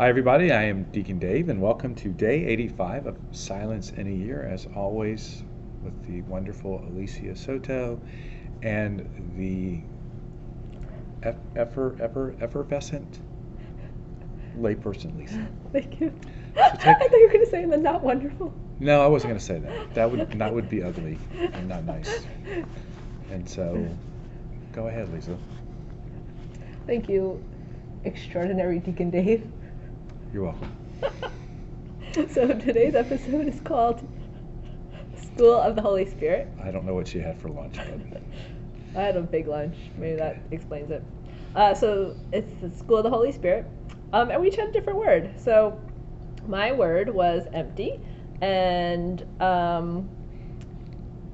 Hi, everybody. I am Deacon Dave, and welcome to day 85 of Silence in a Year, as always, with the wonderful Alicia Soto and the effer, effer, effervescent layperson, Lisa. Thank you. So I thought you were going to say the not wonderful. No, I wasn't going to say that. That would that would be ugly and not nice. And so, go ahead, Lisa. Thank you, extraordinary Deacon Dave. You're welcome. so today's episode is called School of the Holy Spirit. I don't know what she had for lunch, but I had a big lunch. Maybe that explains it. Uh, so it's the School of the Holy Spirit, um, and we each had a different word. So my word was empty, and um,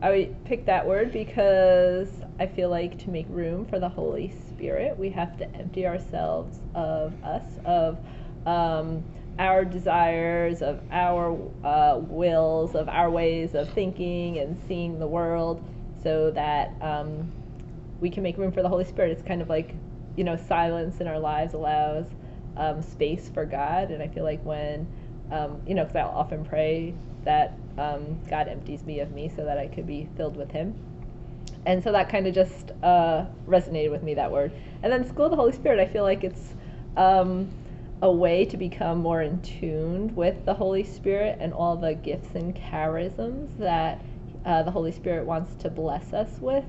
I picked that word because I feel like to make room for the Holy Spirit, we have to empty ourselves of us, of um, our desires, of our uh, wills, of our ways of thinking and seeing the world, so that um, we can make room for the Holy Spirit. It's kind of like, you know, silence in our lives allows um, space for God. And I feel like when, um, you know, because I'll often pray that um, God empties me of me so that I could be filled with Him. And so that kind of just uh, resonated with me, that word. And then School of the Holy Spirit, I feel like it's um, a way to become more in tune with the Holy Spirit and all the gifts and charisms that uh, the Holy Spirit wants to bless us with.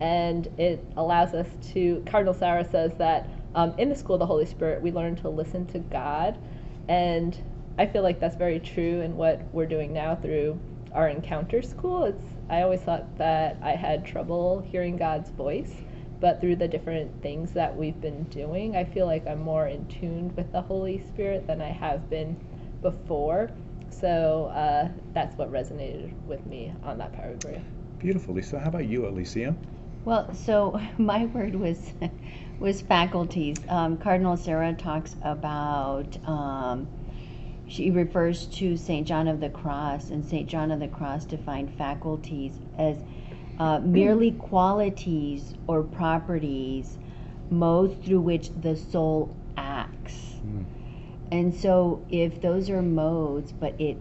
And it allows us to, Cardinal Sarah says that um, in the School of the Holy Spirit, we learn to listen to God. And I feel like that's very true in what we're doing now through our encounter school. It's I always thought that I had trouble hearing God's voice, but through the different things that we've been doing, I feel like I'm more in tune with the Holy Spirit than I have been before. So uh, that's what resonated with me on that paragraph. beautiful, Lisa. How about you, Alicia? Well, so my word was was faculties. Um, Cardinal Sarah talks about. Um, she refers to Saint John of the Cross, and Saint John of the Cross defined faculties as uh, merely qualities or properties, modes through which the soul acts. Mm. And so, if those are modes, but it,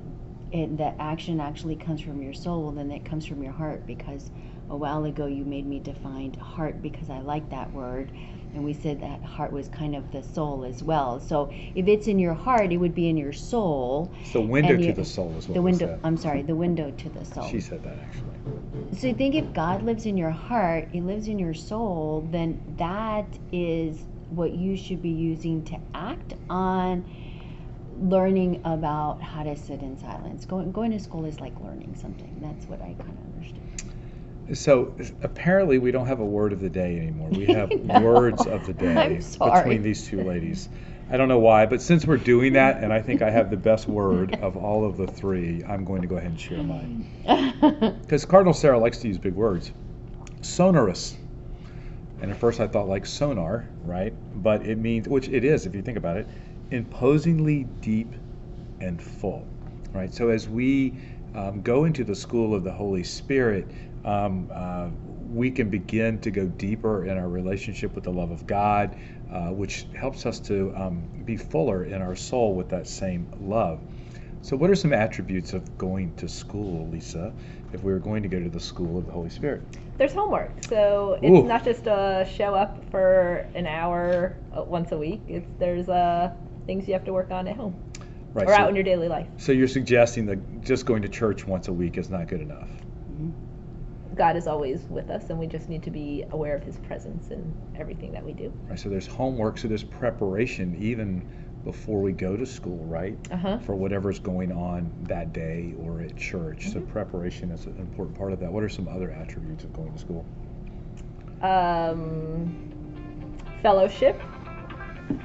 it the action actually comes from your soul, well, then it comes from your heart. Because a while ago you made me define heart because I like that word, and we said that heart was kind of the soul as well. So if it's in your heart, it would be in your soul. It's the window And to the soul, is what The window. said. I'm sorry, the window to the soul. She said that actually. So you think if God lives in your heart, He lives in your soul, then that is what you should be using to act on learning about how to sit in silence. Going going to school is like learning something. That's what I kind of understood. So apparently, we don't have a word of the day anymore. We have know. words of the day between these two ladies. I don't know why, but since we're doing that, and I think I have the best word of all of the three, I'm going to go ahead and share mine. Because Cardinal Sarah likes to use big words. Sonorous. And at first I thought like sonar, right? But it means, which it is if you think about it, imposingly deep and full, right? So as we um, go into the school of the Holy Spirit, um, uh, we can begin to go deeper in our relationship with the love of God, uh, which helps us to um, be fuller in our soul with that same love. So, what are some attributes of going to school, Lisa, if we were going to go to the school of the Holy Spirit? There's homework, so it's Ooh. not just a show up for an hour uh, once a week. It's there's uh, things you have to work on at home Right. or so, out in your daily life. so you're suggesting that just going to church once a week is not good enough. God is always with us, and we just need to be aware of His presence in everything that we do. Right. So there's homework. So there's preparation even before we go to school, right? Uh huh. For whatever's going on that day or at church. So Mhm. preparation is an important part of that. What are some other attributes of going to school? Um, fellowship,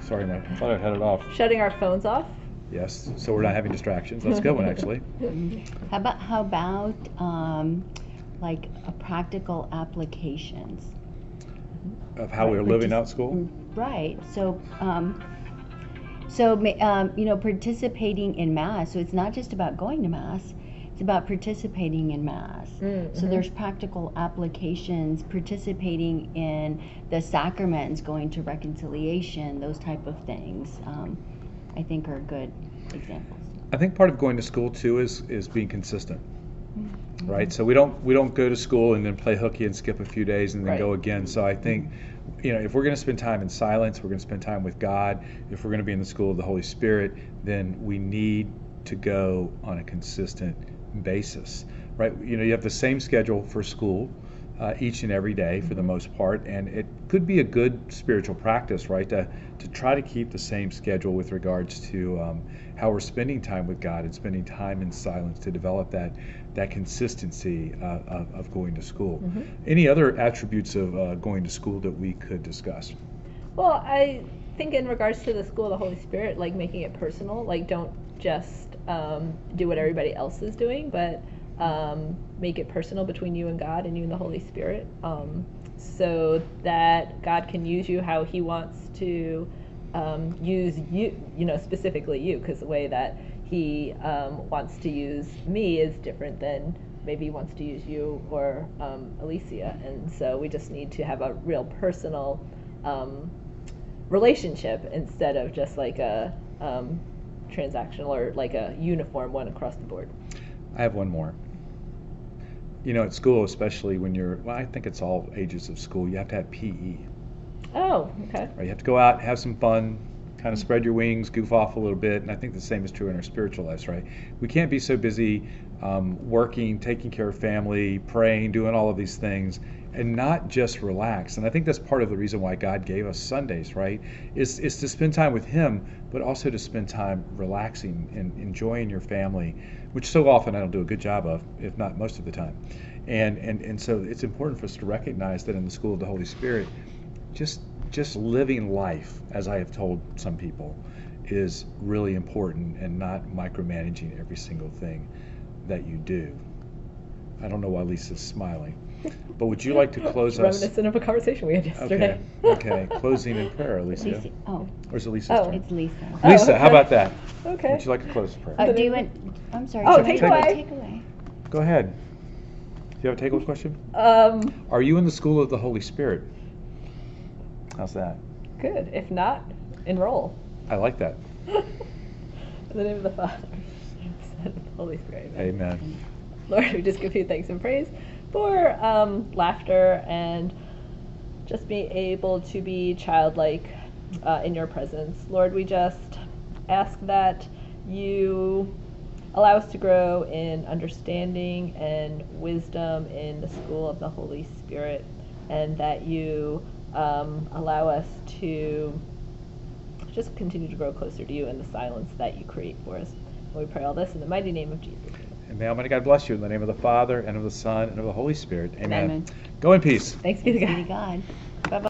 Sorry, Mike. I thought I had it off. shutting our phones off. Yes. So we're not having distractions. That's a good one, actually. how about how about um, like a practical applications? Of how we're living out school. Right. So, um, so ma- um, you know, participating in mass. So it's not just about going to mass; it's about participating in mass. Mm, So mhm. there's practical applications, participating in the sacraments, going to reconciliation, those type of things. Um, I think are good examples. I think part of going to school too is is being consistent, Mm-hmm. right? So we don't we don't go to school and then play hooky and skip a few days and then Right. go again. So I think, you know, if we're going to spend time in silence, we're going to spend time with God. If we're going to be in the school of the Holy Spirit, then we need to go on a consistent basis, right? You know, you have the same schedule for school. Uh, each and every day for the most part, and it could be a good spiritual practice, right? To, to try to keep the same schedule with regards to um, how we're spending time with God and spending time in silence to develop that that consistency uh, of, of going to school. Mm-hmm. Any other attributes of uh, going to school that we could discuss? Well, I think in regards to the school of the Holy Spirit, like making it personal, like don't just um, do what everybody else is doing, but um, make it personal between you and God and you and the Holy Spirit, um, so that God can use you how He wants to um, use you, you know, specifically you, because the way that He um, wants to use me is different than maybe he wants to use you or um, Alicia, and so we just need to have a real personal um, relationship instead of just like a um, transactional or like a uniform one across the board. I have one more. You know, at school, especially when you're, well, I think it's all ages of school, you have to have PE. Oh, okay. Right? You have to go out, have some fun, kind of spread your wings, goof off a little bit. And I think the same is true in our spiritual lives, right? We can't be so busy um, working, taking care of family, praying, doing all of these things, and not just relax. And I think that's part of the reason why God gave us Sundays, right? Is, is to spend time with Him, but also to spend time relaxing and enjoying your family, which so often I don't do a good job of, if not most of the time. And, and, and so it's important for us to recognize that in the school of the Holy Spirit, just just living life, as I have told some people, is really important and not micromanaging every single thing that you do. I don't know why Lisa's smiling, but would you like to close us? Reminiscent of a conversation we had yesterday. Okay, okay. Closing in prayer, Alicia. Lisa, oh, Or is it Lisa's Oh, turn? it's Lisa. Oh, Lisa, how about that? Okay. Would you like to close the prayer? Oh, do you want? I'm sorry. Oh, do you take away. Take away. Go ahead. Do you have a takeaway question? Um, Are you in the school of the Holy Spirit? How's that? good. If not, enroll. I like that. In the name of the Father, and the Son, and the Holy Spirit. Amen. Lord, we just give you thanks and praise for um, laughter and just being able to be childlike uh, in your presence. Lord, we just ask that you allow us to grow in understanding and wisdom in the school of the Holy Spirit, and that you um, allow us to just continue to grow closer to you in the silence that you create for us. And we pray all this in the mighty name of Jesus. And may Almighty God bless you in the name of the Father, and of the Son, and of the Holy Spirit. Amen. Amen. Go in peace. Thanks be to Be to God.